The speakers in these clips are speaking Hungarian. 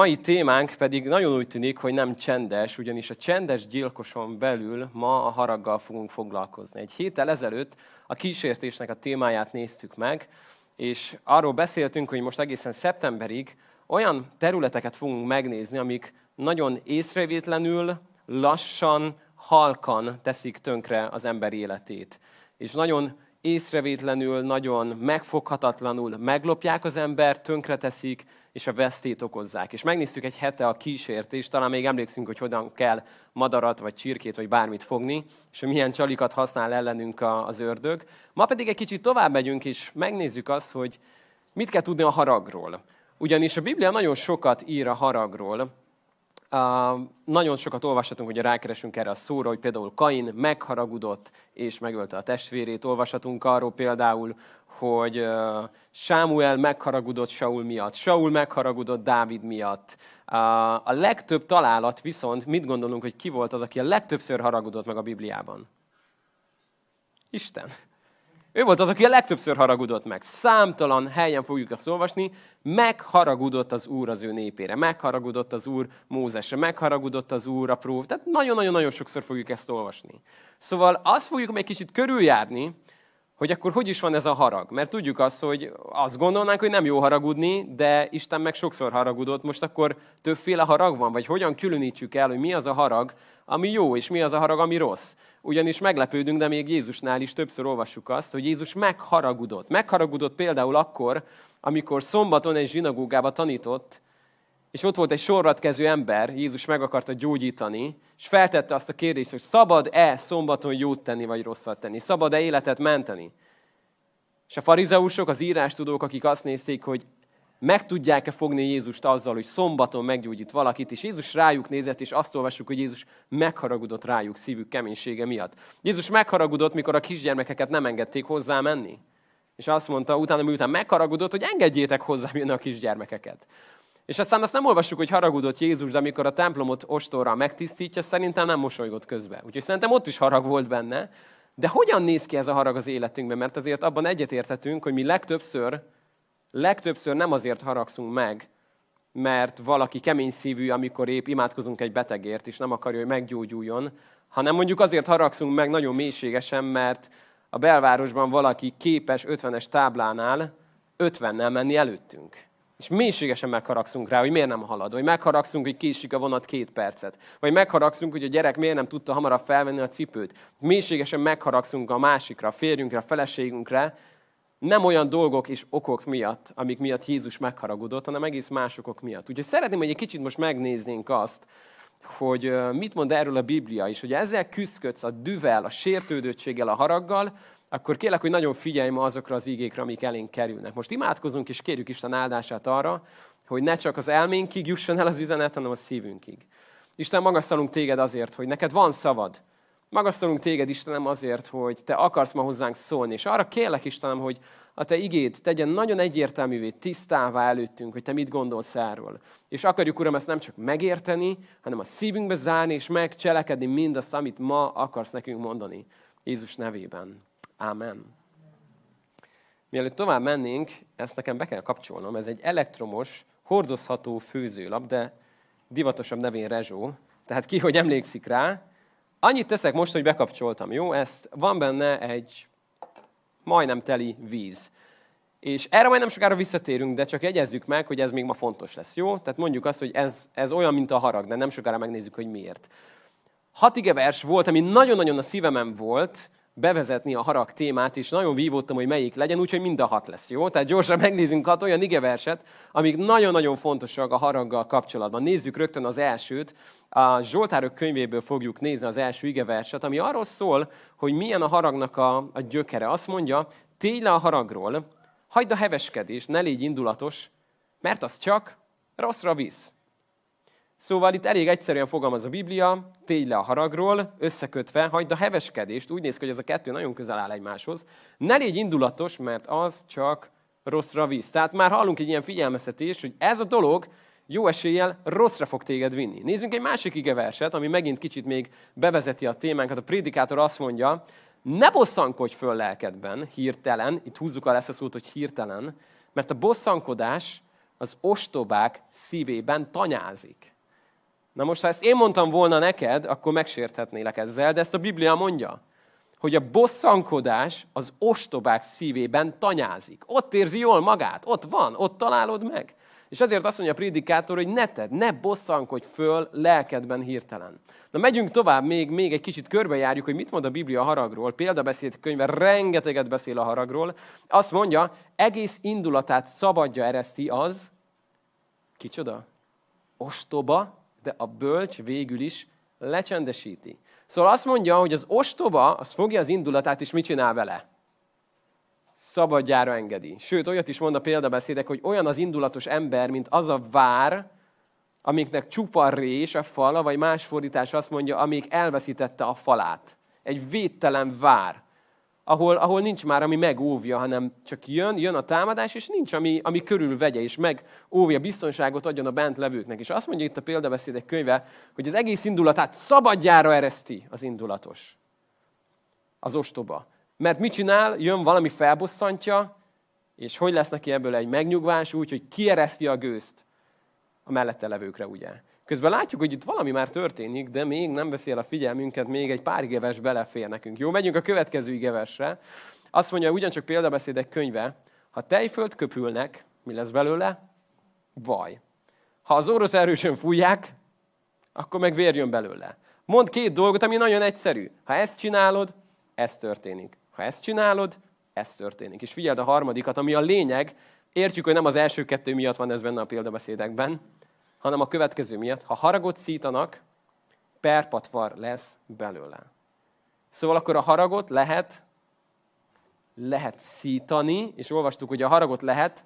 mai témánk pedig nagyon úgy tűnik, hogy nem csendes, ugyanis a csendes gyilkoson belül ma a haraggal fogunk foglalkozni. Egy héttel ezelőtt a kísértésnek a témáját néztük meg, és arról beszéltünk, hogy most egészen szeptemberig olyan területeket fogunk megnézni, amik nagyon észrevétlenül, lassan, halkan teszik tönkre az ember életét. És nagyon észrevétlenül, nagyon megfoghatatlanul meglopják az embert, tönkreteszik, és a vesztét okozzák. És megnéztük egy hete a kísértést, talán még emlékszünk, hogy hogyan kell madarat, vagy csirkét, vagy bármit fogni, és milyen csalikat használ ellenünk az ördög. Ma pedig egy kicsit tovább megyünk, és megnézzük azt, hogy mit kell tudni a haragról. Ugyanis a Biblia nagyon sokat ír a haragról, Uh, nagyon sokat olvashatunk, hogy rákeresünk erre a szóra, hogy például Kain megharagudott és megölte a testvérét. Olvashatunk arról például, hogy uh, Sámuel megharagudott Saul miatt, Saul megharagudott Dávid miatt. Uh, a legtöbb találat viszont mit gondolunk, hogy ki volt az, aki a legtöbbször haragudott meg a Bibliában? Isten. Ő volt az, aki a legtöbbször haragudott meg. Számtalan helyen fogjuk azt olvasni, megharagudott az Úr az ő népére, megharagudott az Úr Mózesre, megharagudott az Úr a pró. Tehát nagyon-nagyon-nagyon sokszor fogjuk ezt olvasni. Szóval azt fogjuk egy kicsit körüljárni, hogy akkor hogy is van ez a harag. Mert tudjuk azt, hogy azt gondolnánk, hogy nem jó haragudni, de Isten meg sokszor haragudott. Most akkor többféle harag van? Vagy hogyan különítsük el, hogy mi az a harag, ami jó, és mi az a harag, ami rossz? Ugyanis meglepődünk, de még Jézusnál is többször olvassuk azt, hogy Jézus megharagudott. Megharagudott például akkor, amikor szombaton egy zsinagógába tanított, és ott volt egy sorratkező ember, Jézus meg akarta gyógyítani, és feltette azt a kérdést, hogy szabad-e szombaton jót tenni, vagy rosszat tenni? Szabad-e életet menteni? És a farizeusok, az írástudók, akik azt nézték, hogy meg tudják-e fogni Jézust azzal, hogy szombaton meggyógyít valakit, és Jézus rájuk nézett, és azt olvassuk, hogy Jézus megharagudott rájuk szívük keménysége miatt. Jézus megharagudott, mikor a kisgyermekeket nem engedték hozzá menni. És azt mondta, utána miután megharagudott, hogy engedjétek hozzá jönni a kisgyermekeket. És aztán azt nem olvassuk, hogy haragudott Jézus, de amikor a templomot ostorral megtisztítja, szerintem nem mosolygott közbe. Úgyhogy szerintem ott is harag volt benne. De hogyan néz ki ez a harag az életünkben? Mert azért abban egyetérthetünk, hogy mi legtöbbször, legtöbbször nem azért haragszunk meg, mert valaki kemény szívű, amikor épp imádkozunk egy betegért, és nem akarja, hogy meggyógyuljon, hanem mondjuk azért haragszunk meg nagyon mélységesen, mert a belvárosban valaki képes 50-es táblánál 50-nel menni előttünk. És mélységesen megharagszunk rá, hogy miért nem halad. Vagy megharagszunk, hogy késik a vonat két percet. Vagy megharagszunk, hogy a gyerek miért nem tudta hamarabb felvenni a cipőt. Mélységesen megharagszunk a másikra, a férjünkre, a feleségünkre. Nem olyan dolgok és okok miatt, amik miatt Jézus megharagudott, hanem egész más okok miatt. Úgyhogy szeretném, hogy egy kicsit most megnéznénk azt, hogy mit mond erről a Biblia is, hogy ezzel küzdködsz a düvel, a sértődöttséggel, a haraggal, akkor kérlek, hogy nagyon figyelj ma azokra az igékre, amik elénk kerülnek. Most imádkozunk és kérjük Isten áldását arra, hogy ne csak az elménkig jusson el az üzenet, hanem a szívünkig. Isten, magasztalunk téged azért, hogy neked van szavad. Magasztalunk téged, Istenem, azért, hogy te akarsz ma hozzánk szólni. És arra kérlek, Istenem, hogy a te igéd tegyen nagyon egyértelművé, tisztává előttünk, hogy te mit gondolsz erről. És akarjuk, Uram, ezt nem csak megérteni, hanem a szívünkbe zárni és megcselekedni mindazt, amit ma akarsz nekünk mondani. Jézus nevében. Amen. Mielőtt tovább mennénk, ezt nekem be kell kapcsolnom. Ez egy elektromos, hordozható főzőlap, de divatosabb nevén Rezsó. Tehát ki, hogy emlékszik rá. Annyit teszek most, hogy bekapcsoltam, jó? Ezt van benne egy majdnem teli víz. És erre majd nem sokára visszatérünk, de csak jegyezzük meg, hogy ez még ma fontos lesz, jó? Tehát mondjuk azt, hogy ez, ez olyan, mint a harag, de nem sokára megnézzük, hogy miért. Hat vers volt, ami nagyon-nagyon a szívemen volt, bevezetni a harag témát, és nagyon vívódtam, hogy melyik legyen, úgyhogy mind a hat lesz, jó? Tehát gyorsan megnézzünk hat olyan igeverset, amik nagyon-nagyon fontosak a haraggal kapcsolatban. Nézzük rögtön az elsőt. A Zsoltárok könyvéből fogjuk nézni az első igeverset, ami arról szól, hogy milyen a haragnak a, a gyökere. Azt mondja, tégy le a haragról, hagyd a heveskedést, ne légy indulatos, mert az csak rosszra visz. Szóval itt elég egyszerűen fogalmaz a Biblia, tégy le a haragról, összekötve, hagyd a heveskedést, úgy néz ki, hogy ez a kettő nagyon közel áll egymáshoz. Ne légy indulatos, mert az csak rosszra visz. Tehát már hallunk egy ilyen figyelmeztetést, hogy ez a dolog jó eséllyel rosszra fog téged vinni. Nézzünk egy másik igeverset, ami megint kicsit még bevezeti a témánkat. A prédikátor azt mondja, ne bosszankodj föl lelkedben, hirtelen, itt húzzuk a lesz a szót, hogy hirtelen, mert a bosszankodás az ostobák szívében tanyázik. Na most, ha ezt én mondtam volna neked, akkor megsérthetnélek ezzel, de ezt a Biblia mondja, hogy a bosszankodás az ostobák szívében tanyázik. Ott érzi jól magát, ott van, ott találod meg. És ezért azt mondja a prédikátor, hogy ne tedd, ne bosszankodj föl lelkedben hirtelen. Na megyünk tovább, még, még egy kicsit körbejárjuk, hogy mit mond a Biblia a haragról. Példabeszéd könyve rengeteget beszél a haragról. Azt mondja, egész indulatát szabadja ereszti az, kicsoda? Ostoba, de a bölcs végül is lecsendesíti. Szóval azt mondja, hogy az ostoba, az fogja az indulatát, és mit csinál vele? szabadjára engedi. Sőt, olyat is mond a példabeszédek, hogy olyan az indulatos ember, mint az a vár, amiknek csupa rés a fala, vagy más fordítás azt mondja, amik elveszítette a falát. Egy védtelen vár, ahol, ahol nincs már, ami megóvja, hanem csak jön, jön a támadás, és nincs, ami, ami körül vegye, és megóvja, biztonságot adjon a bent levőknek. És azt mondja itt a példabeszédek könyve, hogy az egész indulatát szabadjára ereszti az indulatos. Az ostoba. Mert mit csinál? Jön valami felbosszantja, és hogy lesz neki ebből egy megnyugvás, úgy, hogy kiereszti a gőzt a mellette levőkre, ugye? Közben látjuk, hogy itt valami már történik, de még nem beszél a figyelmünket, még egy pár igeves belefér nekünk. Jó, megyünk a következő igevesre. Azt mondja, ugyancsak példabeszédek könyve, ha tejföld köpülnek, mi lesz belőle? Vaj. Ha az orosz erősen fújják, akkor meg vér jön belőle. Mond két dolgot, ami nagyon egyszerű. Ha ezt csinálod, ez történik. Ha ezt csinálod, ez történik. És figyeld a harmadikat, ami a lényeg, értjük, hogy nem az első kettő miatt van ez benne a példabeszédekben, hanem a következő miatt. Ha haragot szítanak, perpatvar lesz belőle. Szóval akkor a haragot lehet, lehet szítani, és olvastuk, hogy a haragot lehet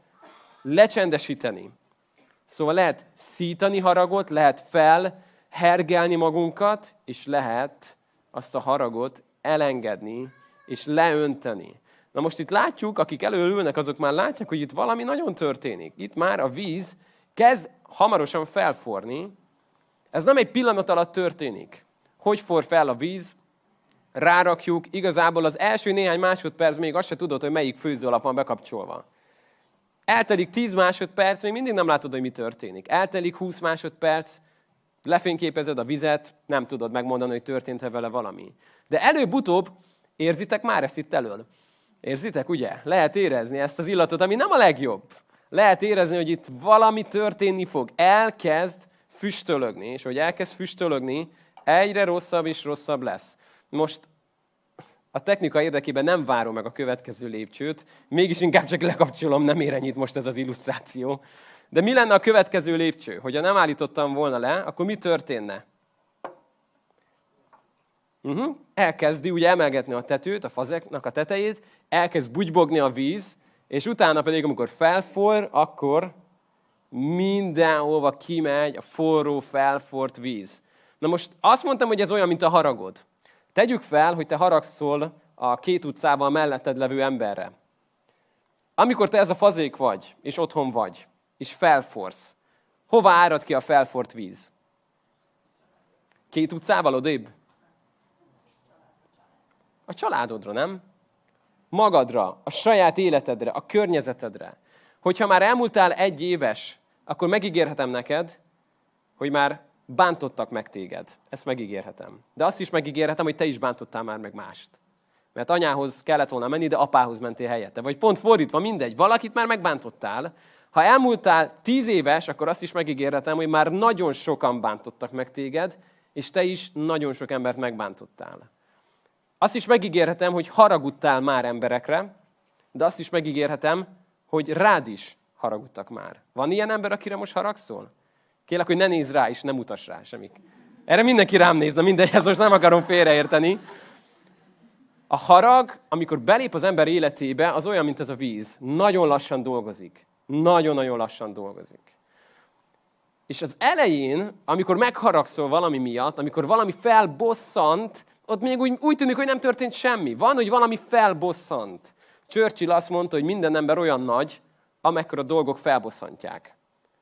lecsendesíteni. Szóval lehet szítani haragot, lehet felhergelni magunkat, és lehet azt a haragot elengedni, és leönteni. Na most itt látjuk, akik előülnek, azok már látják, hogy itt valami nagyon történik. Itt már a víz kezd hamarosan felforni. Ez nem egy pillanat alatt történik. Hogy for fel a víz? Rárakjuk, igazából az első néhány másodperc még azt se tudod, hogy melyik főzőalap van bekapcsolva. Eltelik 10 másodperc, még mindig nem látod, hogy mi történik. Eltelik 20 másodperc, lefényképezed a vizet, nem tudod megmondani, hogy történt-e vele valami. De előbb-utóbb Érzitek már ezt itt elől? Érzitek, ugye? Lehet érezni ezt az illatot, ami nem a legjobb. Lehet érezni, hogy itt valami történni fog. Elkezd füstölögni, és hogy elkezd füstölögni, egyre rosszabb és rosszabb lesz. Most a technika érdekében nem várom meg a következő lépcsőt, mégis inkább csak lekapcsolom, nem ér ennyit most ez az illusztráció. De mi lenne a következő lépcső? Hogyha nem állítottam volna le, akkor mi történne? Uh-huh. Elkezdi ugye emelgetni a tetőt, a fazeknak a tetejét, elkezd bugybogni a víz, és utána pedig, amikor felfor, akkor mindenhova kimegy a forró, felfort víz. Na most azt mondtam, hogy ez olyan, mint a haragod. Tegyük fel, hogy te haragszol a két utcával melletted levő emberre. Amikor te ez a fazék vagy, és otthon vagy, és felforsz, hova árad ki a felfort víz? Két utcával odébb? A családodra, nem? Magadra, a saját életedre, a környezetedre. Hogyha már elmúltál egy éves, akkor megígérhetem neked, hogy már bántottak meg téged. Ezt megígérhetem. De azt is megígérhetem, hogy te is bántottál már meg mást. Mert anyához kellett volna menni, de apához mentél helyette. Vagy pont fordítva, mindegy. Valakit már megbántottál. Ha elmúltál tíz éves, akkor azt is megígérhetem, hogy már nagyon sokan bántottak meg téged, és te is nagyon sok embert megbántottál. Azt is megígérhetem, hogy haragudtál már emberekre, de azt is megígérhetem, hogy rád is haragudtak már. Van ilyen ember, akire most haragszol? Kérlek, hogy ne nézz rá, és nem utas rá semmik. Erre mindenki rám néz, na mindegy, ezt most nem akarom félreérteni. A harag, amikor belép az ember életébe, az olyan, mint ez a víz. Nagyon lassan dolgozik. Nagyon-nagyon lassan dolgozik. És az elején, amikor megharagszol valami miatt, amikor valami felbosszant, ott még úgy, úgy tűnik, hogy nem történt semmi. Van, hogy valami felbosszant. Churchill azt mondta, hogy minden ember olyan nagy, amekkor a dolgok felbosszantják.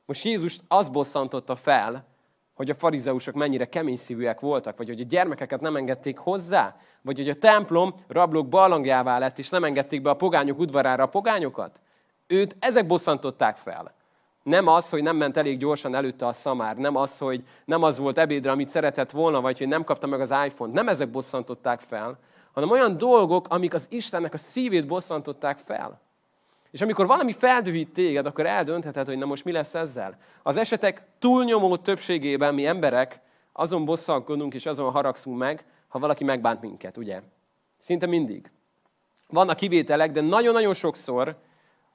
Most Jézus az bosszantotta fel, hogy a farizeusok mennyire kemény szívűek voltak, vagy hogy a gyermekeket nem engedték hozzá, vagy hogy a templom rablók barlangjává lett, és nem engedték be a pogányok udvarára a pogányokat. Őt ezek bosszantották fel. Nem az, hogy nem ment elég gyorsan előtte a szamár, nem az, hogy nem az volt ebédre, amit szeretett volna, vagy hogy nem kapta meg az iPhone-t. Nem ezek bosszantották fel, hanem olyan dolgok, amik az Istennek a szívét bosszantották fel. És amikor valami feldühít téged, akkor eldöntheted, hogy na most mi lesz ezzel. Az esetek túlnyomó többségében mi emberek azon bosszankodunk és azon haragszunk meg, ha valaki megbánt minket, ugye? Szinte mindig. Vannak kivételek, de nagyon-nagyon sokszor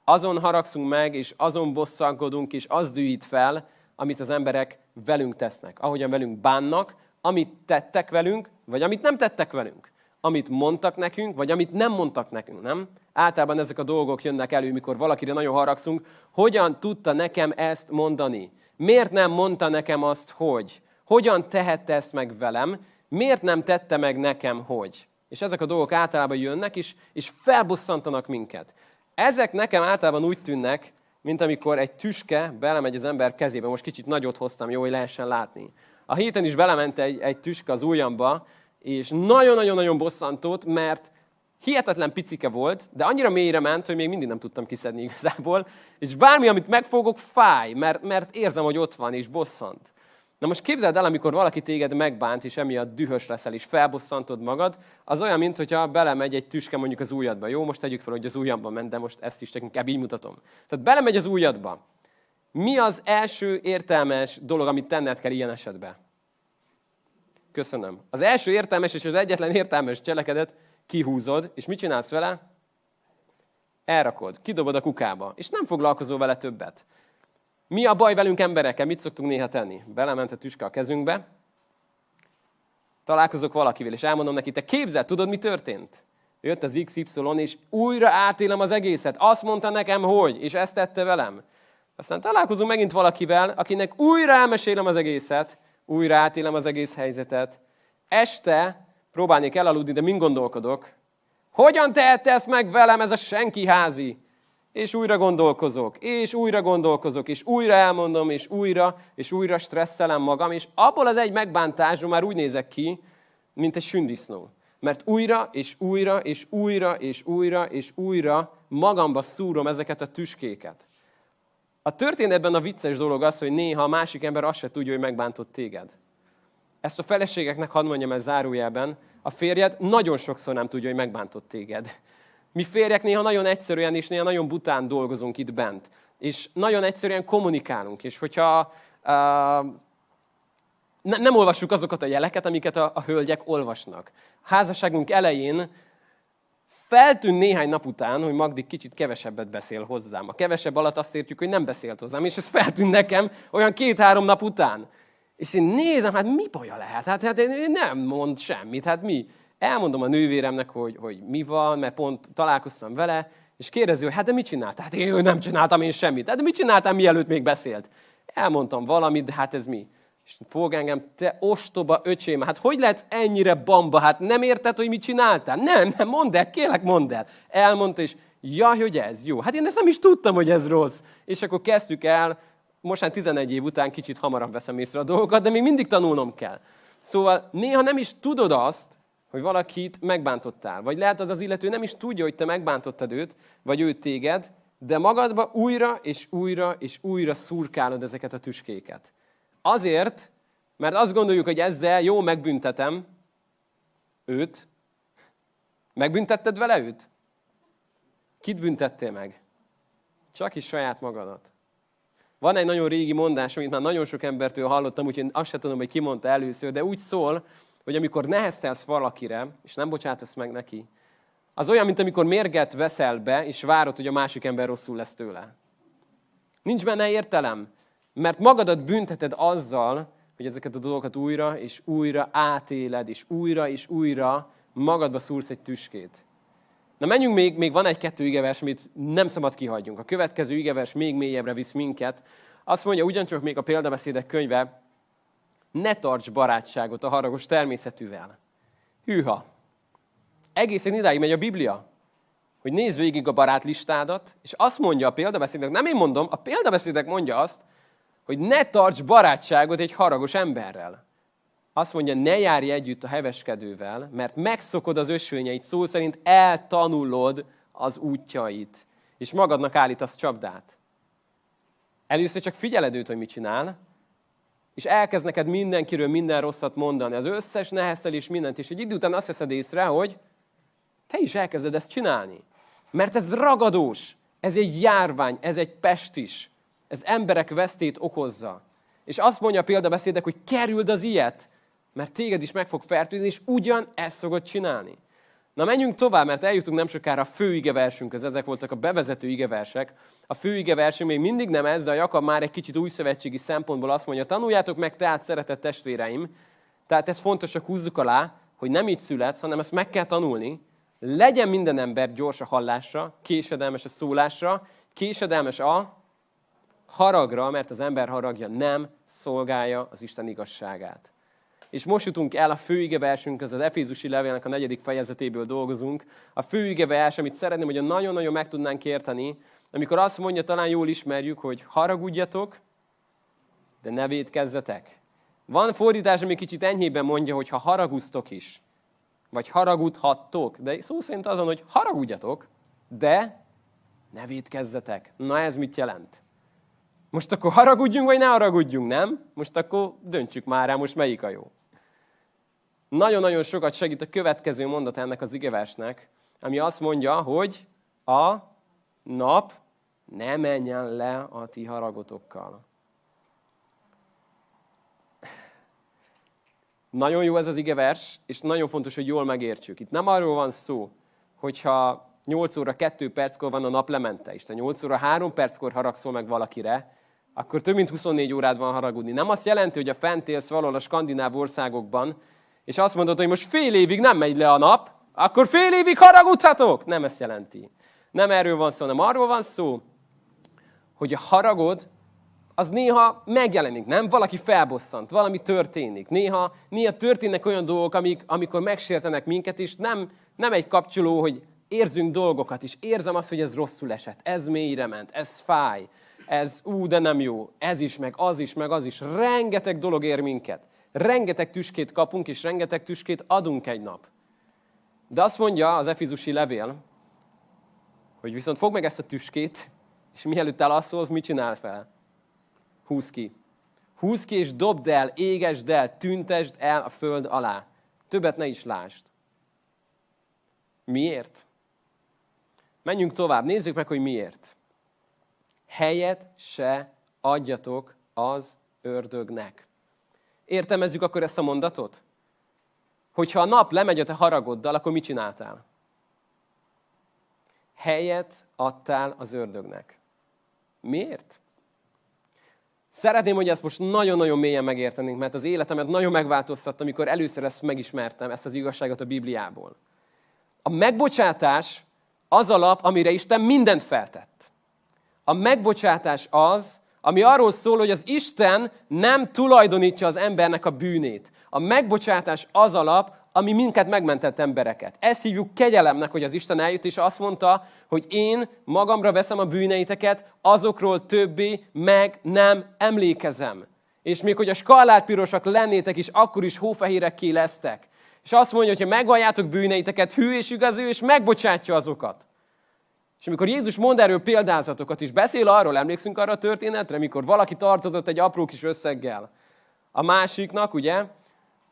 azon haragszunk meg, és azon bosszankodunk, és az dühít fel, amit az emberek velünk tesznek. Ahogyan velünk bánnak, amit tettek velünk, vagy amit nem tettek velünk. Amit mondtak nekünk, vagy amit nem mondtak nekünk, nem? Általában ezek a dolgok jönnek elő, mikor valakire nagyon haragszunk. Hogyan tudta nekem ezt mondani? Miért nem mondta nekem azt, hogy? Hogyan tehette ezt meg velem? Miért nem tette meg nekem, hogy? És ezek a dolgok általában jönnek, és, és felbosszantanak minket. Ezek nekem általában úgy tűnnek, mint amikor egy tüske belemegy az ember kezébe. Most kicsit nagyot hoztam, jó, hogy lehessen látni. A héten is belement egy, egy tüske az ujjamba, és nagyon-nagyon-nagyon bosszantott, mert hihetetlen picike volt, de annyira mélyre ment, hogy még mindig nem tudtam kiszedni igazából, és bármi, amit megfogok, fáj, mert, mert érzem, hogy ott van, és bosszant. Na most képzeld el, amikor valaki téged megbánt, és emiatt dühös leszel, és felbosszantod magad, az olyan, mint hogyha belemegy egy tüske mondjuk az ujjadba. Jó, most tegyük fel, hogy az ujjamba ment, de most ezt is inkább így mutatom. Tehát belemegy az ujjadba. Mi az első értelmes dolog, amit tenned kell ilyen esetben? Köszönöm. Az első értelmes és az egyetlen értelmes cselekedet kihúzod, és mit csinálsz vele? Elrakod, kidobod a kukába, és nem foglalkozol vele többet. Mi a baj velünk emberekkel? Mit szoktunk néha tenni? Belement a tüske a kezünkbe, találkozok valakivel, és elmondom neki, te képzeld, tudod, mi történt? Jött az XY, és újra átélem az egészet. Azt mondta nekem, hogy, és ezt tette velem. Aztán találkozunk megint valakivel, akinek újra elmesélem az egészet, újra átélem az egész helyzetet. Este próbálnék elaludni, de mind gondolkodok? Hogyan tehette ezt meg velem ez a senki házi? És újra gondolkozok, és újra gondolkozok, és újra elmondom, és újra, és újra stresszelem magam, és abból az egy megbántásról már úgy nézek ki, mint egy sündisznó. Mert újra, és újra, és újra, és újra, és újra magamba szúrom ezeket a tüskéket. A történetben a vicces dolog az, hogy néha a másik ember azt se tudja, hogy megbántott téged. Ezt a feleségeknek hadd mondjam el zárójelben, a férjed nagyon sokszor nem tudja, hogy megbántott téged. Mi férjek néha nagyon egyszerűen és néha nagyon bután dolgozunk itt bent. És nagyon egyszerűen kommunikálunk. És hogyha uh, ne, nem olvassuk azokat a jeleket, amiket a, a hölgyek olvasnak. Házasságunk elején feltűn néhány nap után, hogy Magdi kicsit kevesebbet beszél hozzám. A kevesebb alatt azt értjük, hogy nem beszélt hozzám, és ez feltűnt nekem olyan két-három nap után. És én nézem, hát mi baja lehet? Hát, hát én nem mond semmit, hát mi? Elmondom a nővéremnek, hogy, hogy mi van, mert pont találkoztam vele, és kérdezi, hogy hát de mit csinált? Hát én nem csináltam én semmit. Hát de mit csináltam, mielőtt még beszélt? Elmondtam valamit, de hát ez mi? És fog engem, te ostoba öcsém, hát hogy lehet ennyire bamba? Hát nem érted, hogy mit csináltál? Nem, nem, mondd el, kérlek, mondd el. Elmondta, és ja, hogy ez jó. Hát én ezt nem is tudtam, hogy ez rossz. És akkor kezdtük el, most már 11 év után kicsit hamarabb veszem észre a dolgokat, de még mindig tanulnom kell. Szóval néha nem is tudod azt, hogy valakit megbántottál. Vagy lehet az az illető nem is tudja, hogy te megbántottad őt, vagy őt téged, de magadba újra és újra és újra szurkálod ezeket a tüskéket. Azért, mert azt gondoljuk, hogy ezzel jó megbüntetem őt. Megbüntetted vele őt? Kit büntettél meg? Csak is saját magadat. Van egy nagyon régi mondás, amit már nagyon sok embertől hallottam, úgyhogy azt sem tudom, hogy ki mondta először, de úgy szól, hogy amikor neheztelsz valakire, és nem bocsátasz meg neki, az olyan, mint amikor mérget veszel be, és várod, hogy a másik ember rosszul lesz tőle. Nincs benne értelem, mert magadat bünteted azzal, hogy ezeket a dolgokat újra és újra átéled, és újra és újra magadba szúrsz egy tüskét. Na menjünk még, még van egy-kettő igevers, amit nem szabad kihagyjunk. A következő igevers még mélyebbre visz minket. Azt mondja, ugyancsak még a példabeszédek könyve, ne tarts barátságot a haragos természetűvel. Hűha! Egészen idáig megy a Biblia, hogy nézd végig a barátlistádat, és azt mondja a példabeszédek, nem én mondom, a példabeszédek mondja azt, hogy ne tarts barátságot egy haragos emberrel. Azt mondja, ne járj együtt a heveskedővel, mert megszokod az ösvényeit, szó szerint eltanulod az útjait, és magadnak állítasz csapdát. Először csak figyeled őt, hogy mit csinál, és elkezd neked mindenkiről minden rosszat mondani, az összes neheztelés mindent, és egy idő után azt veszed észre, hogy te is elkezded ezt csinálni. Mert ez ragadós, ez egy járvány, ez egy pestis, ez emberek vesztét okozza. És azt mondja a példabeszédek, hogy kerüld az ilyet, mert téged is meg fog fertőzni, és ugyan ezt szokott csinálni. Na menjünk tovább, mert eljutunk nem sokára a fő igeversünkhöz, ezek voltak a bevezető igeversek. A fő igeversünk még mindig nem ez, de a Jakab már egy kicsit új szövetségi szempontból azt mondja, tanuljátok meg tehát, szeretett testvéreim, tehát ez fontos, csak húzzuk alá, hogy nem így születsz, hanem ezt meg kell tanulni. Legyen minden ember gyors a hallásra, késedelmes a szólásra, késedelmes a haragra, mert az ember haragja nem szolgálja az Isten igazságát. És most jutunk el a főigeversünk, az Efézusi levélnek a negyedik fejezetéből dolgozunk. A főigevers, amit szeretném, hogy nagyon-nagyon meg tudnánk érteni, amikor azt mondja, talán jól ismerjük, hogy haragudjatok, de ne védkezzetek. Van fordítás, ami kicsit enyhében mondja, hogy ha haraguztok is, vagy haragudhattok, de szó szerint azon, hogy haragudjatok, de ne védkezzetek. Na ez mit jelent? Most akkor haragudjunk, vagy ne haragudjunk, nem? Most akkor döntsük már rá, most melyik a jó. Nagyon-nagyon sokat segít a következő mondat ennek az igeversnek, ami azt mondja, hogy a nap ne menjen le a ti haragotokkal. Nagyon jó ez az igevers, és nagyon fontos, hogy jól megértsük. Itt nem arról van szó, hogyha 8 óra 2 perckor van a nap lemente, és te 8 óra 3 perckor haragszol meg valakire, akkor több mint 24 órád van haragudni. Nem azt jelenti, hogy a fent élsz valahol a skandináv országokban, és azt mondod, hogy most fél évig nem megy le a nap, akkor fél évig haragudhatok? Nem ezt jelenti. Nem erről van szó, hanem arról van szó, hogy a haragod az néha megjelenik, nem? Valaki felbosszant, valami történik. Néha, néha történnek olyan dolgok, amik, amikor megsértenek minket, és nem, nem egy kapcsoló, hogy érzünk dolgokat, és érzem azt, hogy ez rosszul esett, ez mélyre ment, ez fáj, ez ú, de nem jó, ez is, meg az is, meg az is. Rengeteg dolog ér minket. Rengeteg tüskét kapunk, és rengeteg tüskét adunk egy nap. De azt mondja az Efizusi levél, hogy viszont fog meg ezt a tüskét, és mielőtt elaszolsz, mit csinál fel? Húz ki. Húz ki, és dobd el, égesd el, tüntesd el a föld alá. Többet ne is lásd. Miért? Menjünk tovább, nézzük meg, hogy miért. Helyet se adjatok az ördögnek. Értelmezzük akkor ezt a mondatot? Hogyha a nap lemegy a te haragoddal, akkor mit csináltál? Helyet adtál az ördögnek. Miért? Szeretném, hogy ezt most nagyon-nagyon mélyen megértenénk, mert az életemet nagyon megváltoztatta, amikor először ezt megismertem, ezt az igazságot a Bibliából. A megbocsátás az a lap, amire Isten mindent feltett. A megbocsátás az, ami arról szól, hogy az Isten nem tulajdonítja az embernek a bűnét. A megbocsátás az alap, ami minket megmentett embereket. Ezt hívjuk kegyelemnek, hogy az Isten eljött, és azt mondta, hogy én magamra veszem a bűneiteket, azokról többé meg nem emlékezem. És még hogy a skallált pirosak lennétek is, akkor is hófehérekké lesztek. És azt mondja, hogy ha megvalljátok bűneiteket, hű és igaz ő, és megbocsátja azokat. És amikor Jézus mond erről példázatokat is, beszél arról, emlékszünk arra a történetre, mikor valaki tartozott egy apró kis összeggel a másiknak, ugye,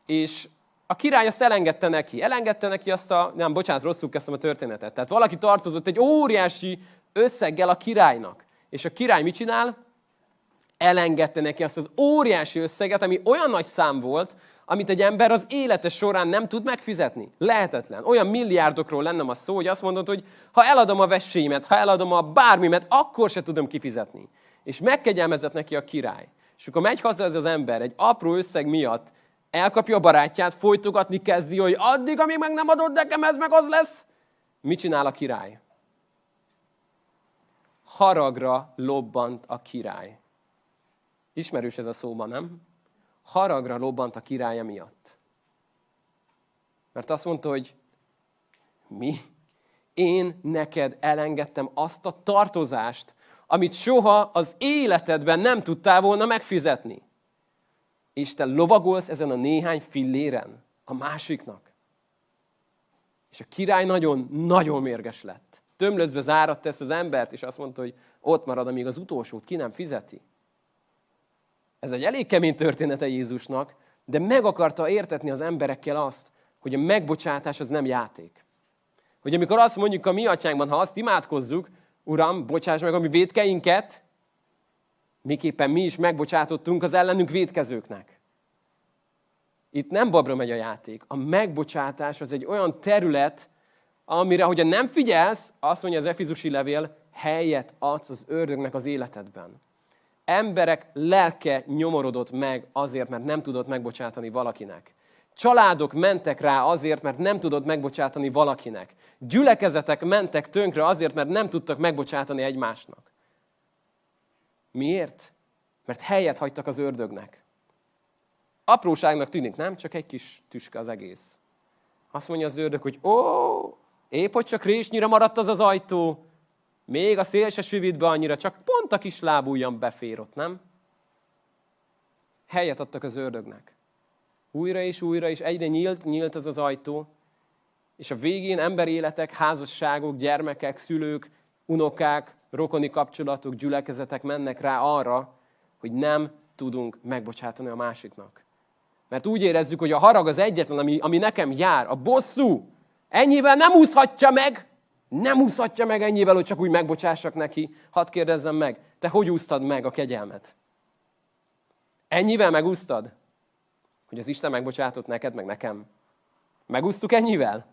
és a király azt elengedte neki. Elengedte neki azt a, nem, bocsánat, rosszul kezdtem a történetet. Tehát valaki tartozott egy óriási összeggel a királynak. És a király mit csinál? Elengedte neki azt az óriási összeget, ami olyan nagy szám volt, amit egy ember az élete során nem tud megfizetni. Lehetetlen. Olyan milliárdokról lenne a szó, hogy azt mondod, hogy ha eladom a vesséimet, ha eladom a bármimet, akkor se tudom kifizetni. És megkegyelmezett neki a király. És akkor megy haza ez az ember egy apró összeg miatt, elkapja a barátját, folytogatni kezdi, hogy addig, amíg meg nem adod nekem, ez meg az lesz. Mit csinál a király? Haragra lobbant a király. Ismerős ez a szóban, nem? Haragra lobbant a királya miatt. Mert azt mondta, hogy mi? Én neked elengedtem azt a tartozást, amit soha az életedben nem tudtál volna megfizetni. És te lovagolsz ezen a néhány filléren a másiknak. És a király nagyon, nagyon mérges lett. Tömlöcbe zárat tesz az embert, és azt mondta, hogy ott marad, amíg az utolsót ki nem fizeti. Ez egy elég kemény története Jézusnak, de meg akarta értetni az emberekkel azt, hogy a megbocsátás az nem játék. Hogy amikor azt mondjuk a mi atyánkban, ha azt imádkozzuk, Uram, bocsáss meg a mi védkeinket, miképpen mi is megbocsátottunk az ellenünk védkezőknek. Itt nem babra megy a játék. A megbocsátás az egy olyan terület, amire, hogyha nem figyelsz, azt mondja az Efizusi levél, helyet adsz az ördögnek az életedben. Emberek lelke nyomorodott meg azért, mert nem tudott megbocsátani valakinek. Családok mentek rá azért, mert nem tudott megbocsátani valakinek. Gyülekezetek mentek tönkre azért, mert nem tudtak megbocsátani egymásnak. Miért? Mert helyet hagytak az ördögnek. Apróságnak tűnik, nem? Csak egy kis tüske az egész. Azt mondja az ördög, hogy ó, épp hogy csak résnyire maradt az az ajtó, még a szél se süvít annyira, csak pont a kis lábújjam befér ott, nem? Helyet adtak az ördögnek. Újra és újra, és egyre nyílt, nyílt ez az ajtó, és a végén emberéletek, házasságok, gyermekek, szülők, unokák, rokoni kapcsolatok, gyülekezetek mennek rá arra, hogy nem tudunk megbocsátani a másiknak. Mert úgy érezzük, hogy a harag az egyetlen, ami, ami nekem jár. A bosszú ennyivel nem úszhatja meg, nem úszhatja meg ennyivel, hogy csak úgy megbocsássak neki. Hadd kérdezzem meg, te hogy úsztad meg a kegyelmet? Ennyivel megúsztad? Hogy az Isten megbocsátott neked, meg nekem. Megúsztuk ennyivel?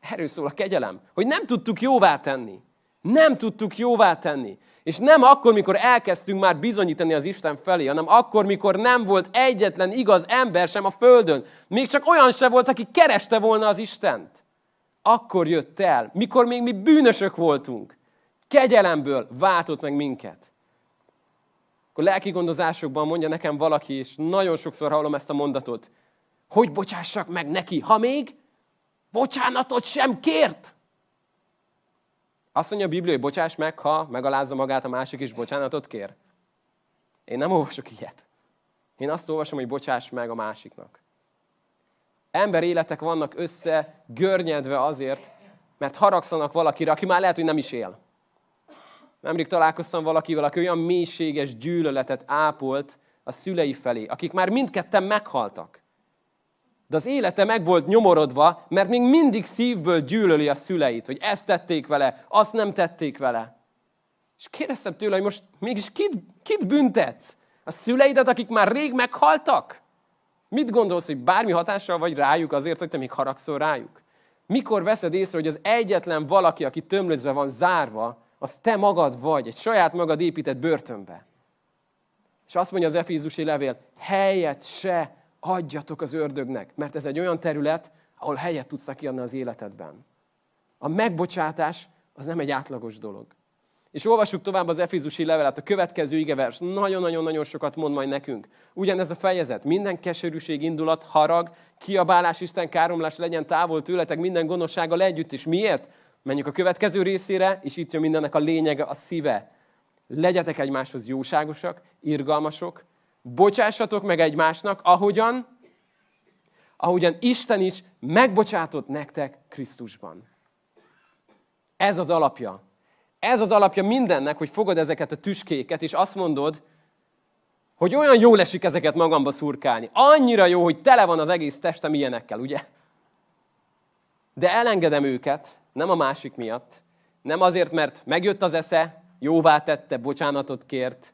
Erről szól a kegyelem, hogy nem tudtuk jóvá tenni. Nem tudtuk jóvá tenni. És nem akkor, mikor elkezdtünk már bizonyítani az Isten felé, hanem akkor, mikor nem volt egyetlen igaz ember sem a Földön. Még csak olyan se volt, aki kereste volna az Istent. Akkor jött el, mikor még mi bűnösök voltunk. Kegyelemből váltott meg minket. Akkor lelki gondozásokban mondja nekem valaki, és nagyon sokszor hallom ezt a mondatot, hogy bocsássak meg neki, ha még bocsánatot sem kért. Azt mondja a Biblia, hogy bocsáss meg, ha megalázza magát a másik is bocsánatot kér. Én nem olvasok ilyet. Én azt olvasom, hogy bocsáss meg a másiknak. Ember életek vannak össze görnyedve azért, mert haragszanak valakire, aki már lehet, hogy nem is él. Nemrég találkoztam valakivel, aki olyan mélységes gyűlöletet ápolt a szülei felé, akik már mindketten meghaltak. De az élete meg volt nyomorodva, mert még mindig szívből gyűlöli a szüleit, hogy ezt tették vele, azt nem tették vele. És kérdeztem tőle, hogy most mégis kit, kit büntetsz? A szüleidet, akik már rég meghaltak? Mit gondolsz, hogy bármi hatással vagy rájuk azért, hogy te még haragszol rájuk? Mikor veszed észre, hogy az egyetlen valaki, aki tömlözve van zárva, az te magad vagy, egy saját magad épített börtönbe. És azt mondja az Efézusi levél, helyet se adjatok az ördögnek, mert ez egy olyan terület, ahol helyet tudsz neki adni az életedben. A megbocsátás az nem egy átlagos dolog. És olvassuk tovább az Efézusi levelet, a következő igevers nagyon-nagyon-nagyon sokat mond majd nekünk. Ugyanez a fejezet, minden keserűség, indulat, harag, kiabálás, Isten káromlás legyen távol tőletek minden gonoszsággal együtt is. Miért? Menjünk a következő részére, és itt jön mindennek a lényege, a szíve. Legyetek egymáshoz jóságosak, irgalmasok, bocsássatok meg egymásnak, ahogyan, ahogyan Isten is megbocsátott nektek Krisztusban. Ez az alapja. Ez az alapja mindennek, hogy fogod ezeket a tüskéket, és azt mondod, hogy olyan jól esik ezeket magamba szurkálni. Annyira jó, hogy tele van az egész testem ilyenekkel, ugye? De elengedem őket, nem a másik miatt, nem azért, mert megjött az esze, jóvá tette, bocsánatot kért,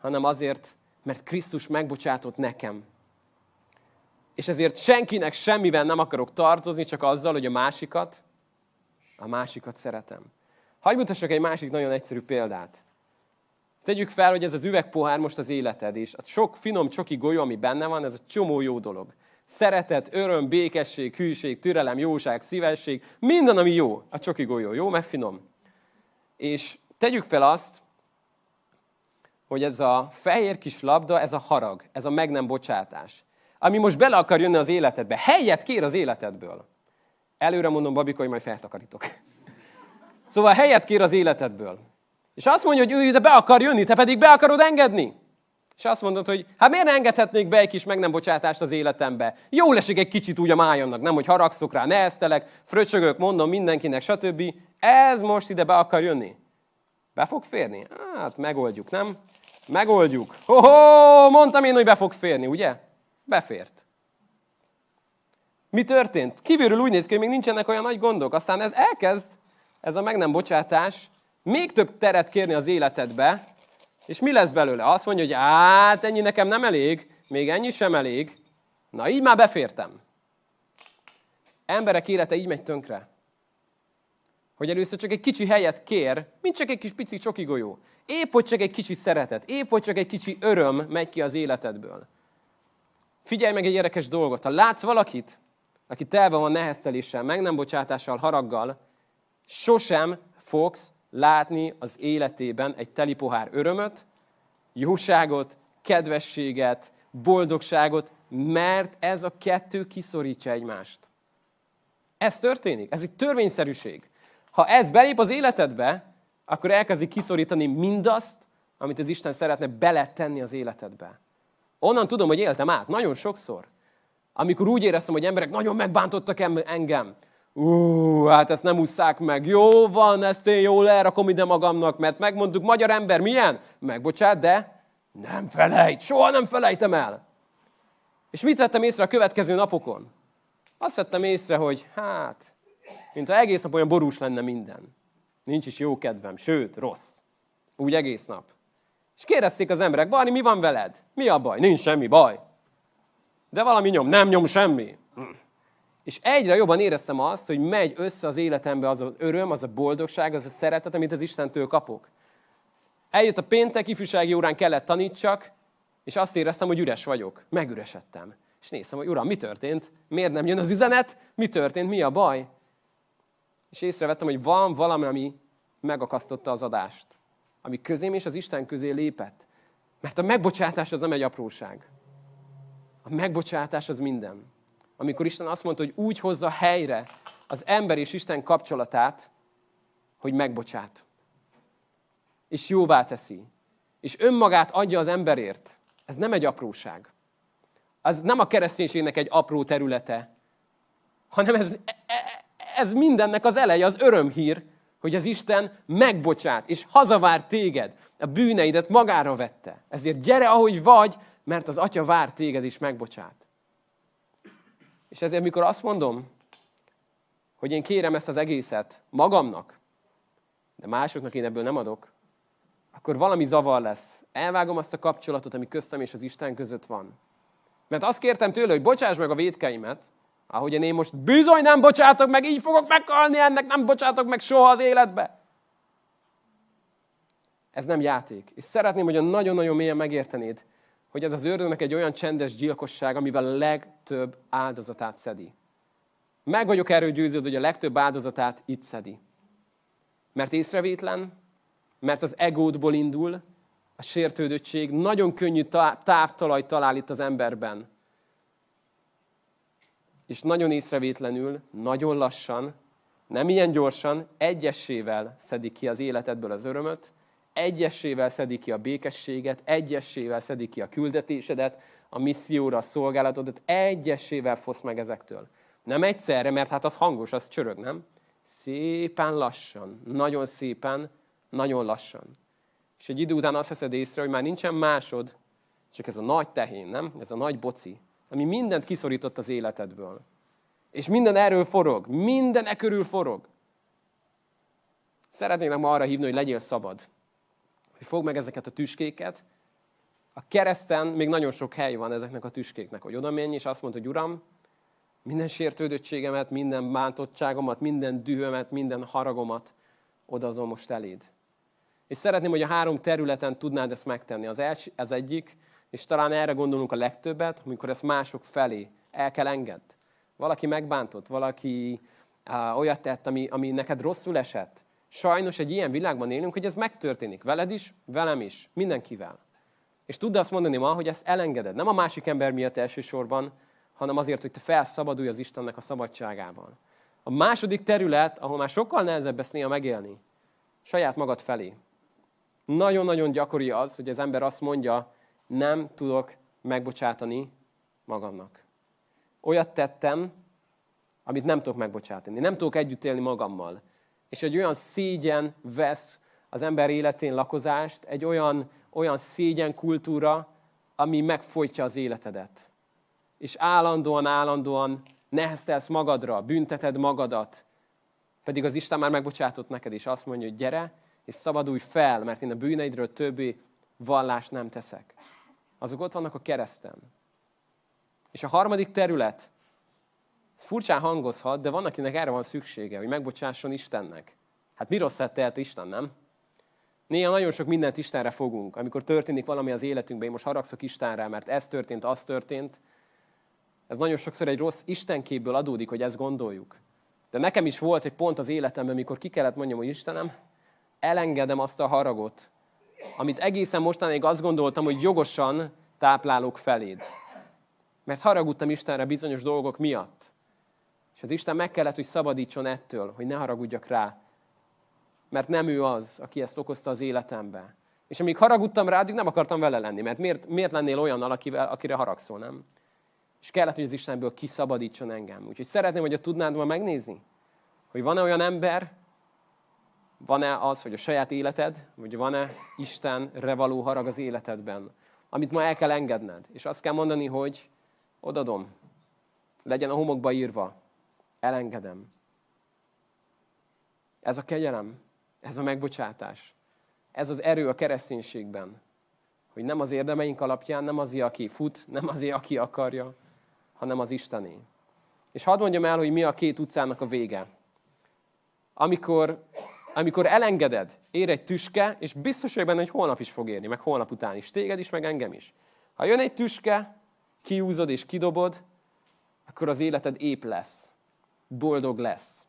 hanem azért, mert Krisztus megbocsátott nekem. És ezért senkinek semmivel nem akarok tartozni, csak azzal, hogy a másikat, a másikat szeretem. Hagyj mutassak egy másik nagyon egyszerű példát. Tegyük fel, hogy ez az üvegpohár most az életed, és a sok finom csoki golyó, ami benne van, ez a csomó jó dolog. Szeretet, öröm, békesség, hűség, türelem, jóság, szívesség, minden, ami jó, a csoki golyó, jó, meg finom. És tegyük fel azt, hogy ez a fehér kis labda, ez a harag, ez a meg nem bocsátás, ami most bele akar jönni az életedbe, helyet kér az életedből. Előre mondom, Babika, hogy majd feltakarítok. Szóval helyet kér az életedből. És azt mondja, hogy ő ide be akar jönni, te pedig be akarod engedni. És azt mondod, hogy hát miért ne engedhetnék be egy kis meg nem bocsátást az életembe? Jó lesik egy kicsit úgy a májamnak, nem, hogy haragszok rá, neheztelek, fröcsögök, mondom mindenkinek, stb. Ez most ide be akar jönni. Be fog férni? Hát megoldjuk, nem? Megoldjuk. Ho-ho, mondtam én, hogy be fog férni, ugye? Befért. Mi történt? Kívülről úgy néz ki, hogy még nincsenek olyan nagy gondok. Aztán ez elkezd, ez a meg nem bocsátás, még több teret kérni az életedbe, és mi lesz belőle? Azt mondja, hogy hát ennyi nekem nem elég, még ennyi sem elég. Na így már befértem. Emberek élete így megy tönkre. Hogy először csak egy kicsi helyet kér, mint csak egy kis pici csoki golyó. Épp hogy csak egy kicsi szeretet, épp hogy csak egy kicsi öröm megy ki az életedből. Figyelj meg egy érdekes dolgot. Ha látsz valakit, aki telve van nehezteléssel, meg nem bocsátással, haraggal, sosem fogsz látni az életében egy teli pohár örömöt, jóságot, kedvességet, boldogságot, mert ez a kettő kiszorítja egymást. Ez történik, ez egy törvényszerűség. Ha ez belép az életedbe, akkor elkezdi kiszorítani mindazt, amit az Isten szeretne beletenni az életedbe. Onnan tudom, hogy éltem át, nagyon sokszor. Amikor úgy éreztem, hogy emberek nagyon megbántottak engem. Ú, hát ezt nem ússzák meg. Jó van, ezt én jól elrakom ide magamnak, mert megmondtuk, magyar ember milyen? Megbocsát, de nem felejt, soha nem felejtem el. És mit vettem észre a következő napokon? Azt vettem észre, hogy hát, mintha egész nap olyan borús lenne minden. Nincs is jó kedvem, sőt, rossz. Úgy egész nap. És kérdezték az emberek, Barni, mi van veled? Mi a baj? Nincs semmi baj. De valami nyom, nem nyom semmi. És egyre jobban éreztem azt, hogy megy össze az életembe az az öröm, az a boldogság, az a szeretet, amit az Istentől kapok. Eljött a péntek, ifjúsági órán kellett tanítsak, és azt éreztem, hogy üres vagyok. Megüresedtem. És néztem, hogy uram, mi történt? Miért nem jön az üzenet? Mi történt? Mi a baj? És észrevettem, hogy van valami, ami megakasztotta az adást. Ami közém és az Isten közé lépett. Mert a megbocsátás az nem egy apróság. A megbocsátás az minden. Amikor Isten azt mondta, hogy úgy hozza helyre az ember és Isten kapcsolatát, hogy megbocsát. És jóvá teszi. És önmagát adja az emberért. Ez nem egy apróság. Az nem a kereszténységnek egy apró területe, hanem ez, ez mindennek az eleje, az örömhír, hogy az Isten megbocsát, és hazavár téged, a bűneidet magára vette. Ezért gyere, ahogy vagy, mert az Atya vár téged is megbocsát. És ezért, mikor azt mondom, hogy én kérem ezt az egészet magamnak, de másoknak én ebből nem adok, akkor valami zavar lesz. Elvágom azt a kapcsolatot, ami köztem és az Isten között van. Mert azt kértem tőle, hogy bocsáss meg a védkeimet, ahogyan én most bizony nem bocsátok meg, így fogok meghalni ennek, nem bocsátok meg soha az életbe. Ez nem játék. És szeretném, hogy nagyon-nagyon mélyen megértenéd, hogy ez az ördögnek egy olyan csendes gyilkosság, amivel a legtöbb áldozatát szedi. Meg vagyok erről győződve, hogy a legtöbb áldozatát itt szedi. Mert észrevétlen, mert az egódból indul, a sértődöttség, nagyon könnyű táptalaj talál itt az emberben. És nagyon észrevétlenül, nagyon lassan, nem ilyen gyorsan, egyesével szedik ki az életedből az örömöt, egyesével szedik ki a békességet, egyesével szedik ki a küldetésedet, a misszióra, a szolgálatodat, egyesével fosz meg ezektől. Nem egyszerre, mert hát az hangos, az csörög, nem? Szépen lassan, nagyon szépen, nagyon lassan. És egy idő után azt veszed észre, hogy már nincsen másod, csak ez a nagy tehén, nem? Ez a nagy boci, ami mindent kiszorított az életedből. És minden erről forog, minden e körül forog. Szeretnélek ma arra hívni, hogy legyél szabad hogy fogd meg ezeket a tüskéket. A kereszten még nagyon sok hely van ezeknek a tüskéknek, hogy oda menj, és azt mondod, hogy Uram, minden sértődöttségemet, minden bántottságomat, minden dühömet, minden haragomat odazom most eléd. És szeretném, hogy a három területen tudnád ezt megtenni. Az, els, az egyik, és talán erre gondolunk a legtöbbet, amikor ezt mások felé el kell engedd. Valaki megbántott, valaki á, olyat tett, ami, ami neked rosszul esett, Sajnos egy ilyen világban élünk, hogy ez megtörténik. Veled is, velem is, mindenkivel. És tudd azt mondani ma, hogy ezt elengeded. Nem a másik ember miatt elsősorban, hanem azért, hogy te felszabadulj az Istennek a szabadságában. A második terület, ahol már sokkal nehezebb ezt néha megélni, saját magad felé. Nagyon-nagyon gyakori az, hogy az ember azt mondja, nem tudok megbocsátani magamnak. Olyat tettem, amit nem tudok megbocsátani. Nem tudok együtt élni magammal és egy olyan szégyen vesz az ember életén lakozást, egy olyan, olyan szégyen kultúra, ami megfolytja az életedet. És állandóan, állandóan neheztelsz magadra, bünteted magadat. Pedig az Isten már megbocsátott neked, és azt mondja, hogy gyere, és szabadulj fel, mert én a bűneidről többé vallást nem teszek. Azok ott vannak a kereszten. És a harmadik terület, ez furcsán hangozhat, de van, akinek erre van szüksége, hogy megbocsásson Istennek. Hát mi rosszat tehet Isten, nem? Néha nagyon sok mindent Istenre fogunk. Amikor történik valami az életünkben, én most haragszok Istenre, mert ez történt, az történt. Ez nagyon sokszor egy rossz Istenképből adódik, hogy ezt gondoljuk. De nekem is volt egy pont az életemben, amikor ki kellett mondjam, hogy Istenem, elengedem azt a haragot, amit egészen mostanáig azt gondoltam, hogy jogosan táplálok feléd. Mert haragudtam Istenre bizonyos dolgok miatt. És az Isten meg kellett, hogy szabadítson ettől, hogy ne haragudjak rá. Mert nem ő az, aki ezt okozta az életembe. És amíg haragudtam rá, addig nem akartam vele lenni. Mert miért, miért lennél olyannal, akivel, akire haragszol, nem? És kellett, hogy az Istenből kiszabadítson engem. Úgyhogy szeretném, hogy tudnád ma megnézni, hogy van-e olyan ember, van-e az, hogy a saját életed, vagy van-e Istenre való harag az életedben, amit ma el kell engedned. És azt kell mondani, hogy odadom, legyen a homokba írva, elengedem. Ez a kegyelem, ez a megbocsátás, ez az erő a kereszténységben, hogy nem az érdemeink alapján, nem azért, aki fut, nem azért, aki akarja, hanem az Istené. És hadd mondjam el, hogy mi a két utcának a vége. Amikor, amikor elengeded, ér egy tüske, és biztos vagy benne, hogy holnap is fog érni, meg holnap után is, téged is, meg engem is. Ha jön egy tüske, kiúzod és kidobod, akkor az életed ép lesz, boldog lesz.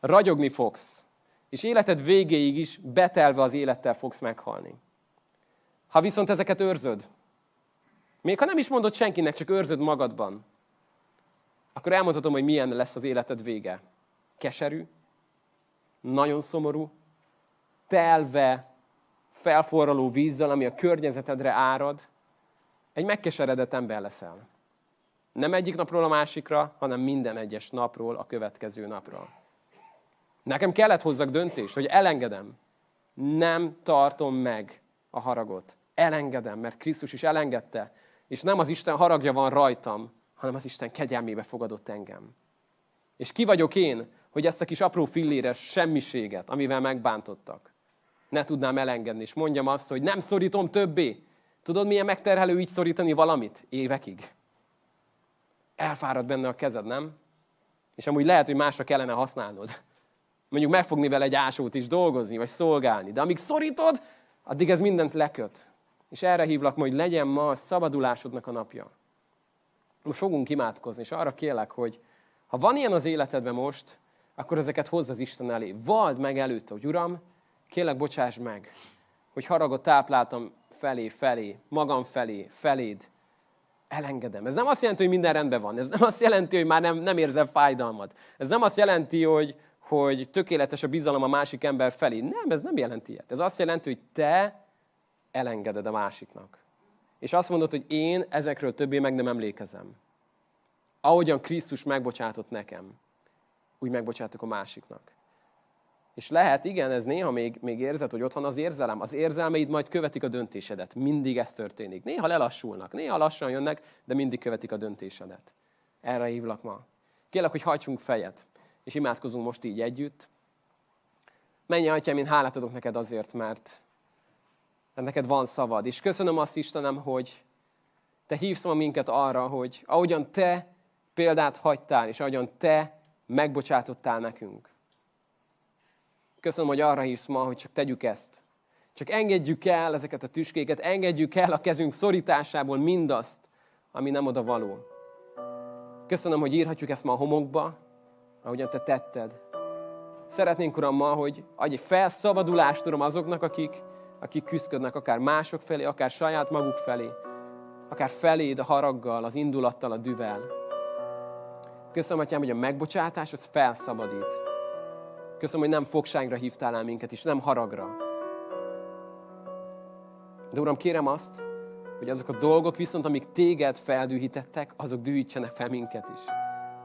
Ragyogni fogsz, és életed végéig is betelve az élettel fogsz meghalni. Ha viszont ezeket őrzöd, még ha nem is mondod senkinek, csak őrzöd magadban, akkor elmondhatom, hogy milyen lesz az életed vége. Keserű, nagyon szomorú, telve, felforraló vízzel, ami a környezetedre árad, egy megkeseredett ember leszel. Nem egyik napról a másikra, hanem minden egyes napról a következő napra. Nekem kellett hozzak döntést, hogy elengedem. Nem tartom meg a haragot. Elengedem, mert Krisztus is elengedte. És nem az Isten haragja van rajtam, hanem az Isten kegyelmébe fogadott engem. És ki vagyok én, hogy ezt a kis apró filléres semmiséget, amivel megbántottak, ne tudnám elengedni, és mondjam azt, hogy nem szorítom többé. Tudod, milyen megterhelő így szorítani valamit? Évekig. Elfárad benne a kezed, nem? És amúgy lehet, hogy másra kellene használnod. Mondjuk megfogni vele egy ásót is dolgozni, vagy szolgálni. De amíg szorítod, addig ez mindent leköt. És erre hívlak hogy legyen ma a szabadulásodnak a napja. Most fogunk imádkozni, és arra kérlek, hogy ha van ilyen az életedben most, akkor ezeket hozz az Isten elé. Vald meg előtte, hogy Uram, kérlek, bocsáss meg, hogy haragot tápláltam felé, felé, magam felé, feléd. Elengedem. Ez nem azt jelenti, hogy minden rendben van. Ez nem azt jelenti, hogy már nem, nem érzem fájdalmat. Ez nem azt jelenti, hogy, hogy tökéletes a bizalom a másik ember felé. Nem, ez nem jelenti ilyet. Ez azt jelenti, hogy te elengeded a másiknak. És azt mondod, hogy én ezekről többé meg nem emlékezem. Ahogyan Krisztus megbocsátott nekem, úgy megbocsátok a másiknak. És lehet, igen, ez néha még, még érzed, hogy ott van az érzelem. Az érzelmeid majd követik a döntésedet. Mindig ez történik. Néha lelassulnak, néha lassan jönnek, de mindig követik a döntésedet. Erre hívlak ma. Kérlek, hogy hajtsunk fejet, és imádkozunk most így együtt. Menj, Atyám, én hálát adok neked azért, mert mert neked van szavad. És köszönöm azt, Istenem, hogy te hívsz ma minket arra, hogy ahogyan te példát hagytál, és ahogyan te megbocsátottál nekünk. Köszönöm, hogy arra hívsz ma, hogy csak tegyük ezt. Csak engedjük el ezeket a tüskéket, engedjük el a kezünk szorításából mindazt, ami nem oda való. Köszönöm, hogy írhatjuk ezt ma a homokba, ahogyan te tetted. Szeretnénk, Uram, ma, hogy adj egy felszabadulást, Uram, azoknak, akik akik küzdködnek akár mások felé, akár saját maguk felé, akár feléd a haraggal, az indulattal, a düvel. Köszönöm, Atyám, hogy a megbocsátás az felszabadít. Köszönöm, hogy nem fogságra hívtál el minket is, nem haragra. De Uram, kérem azt, hogy azok a dolgok viszont, amik téged feldühítettek, azok dühítsenek fel minket is.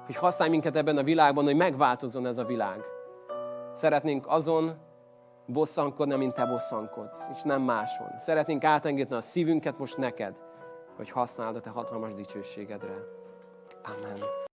Hogy használj minket ebben a világban, hogy megváltozzon ez a világ. Szeretnénk azon bosszankodni, mint te bosszankodsz, és nem máson. Szeretnénk átengedni a szívünket most neked, hogy használd a te hatalmas dicsőségedre. Amen.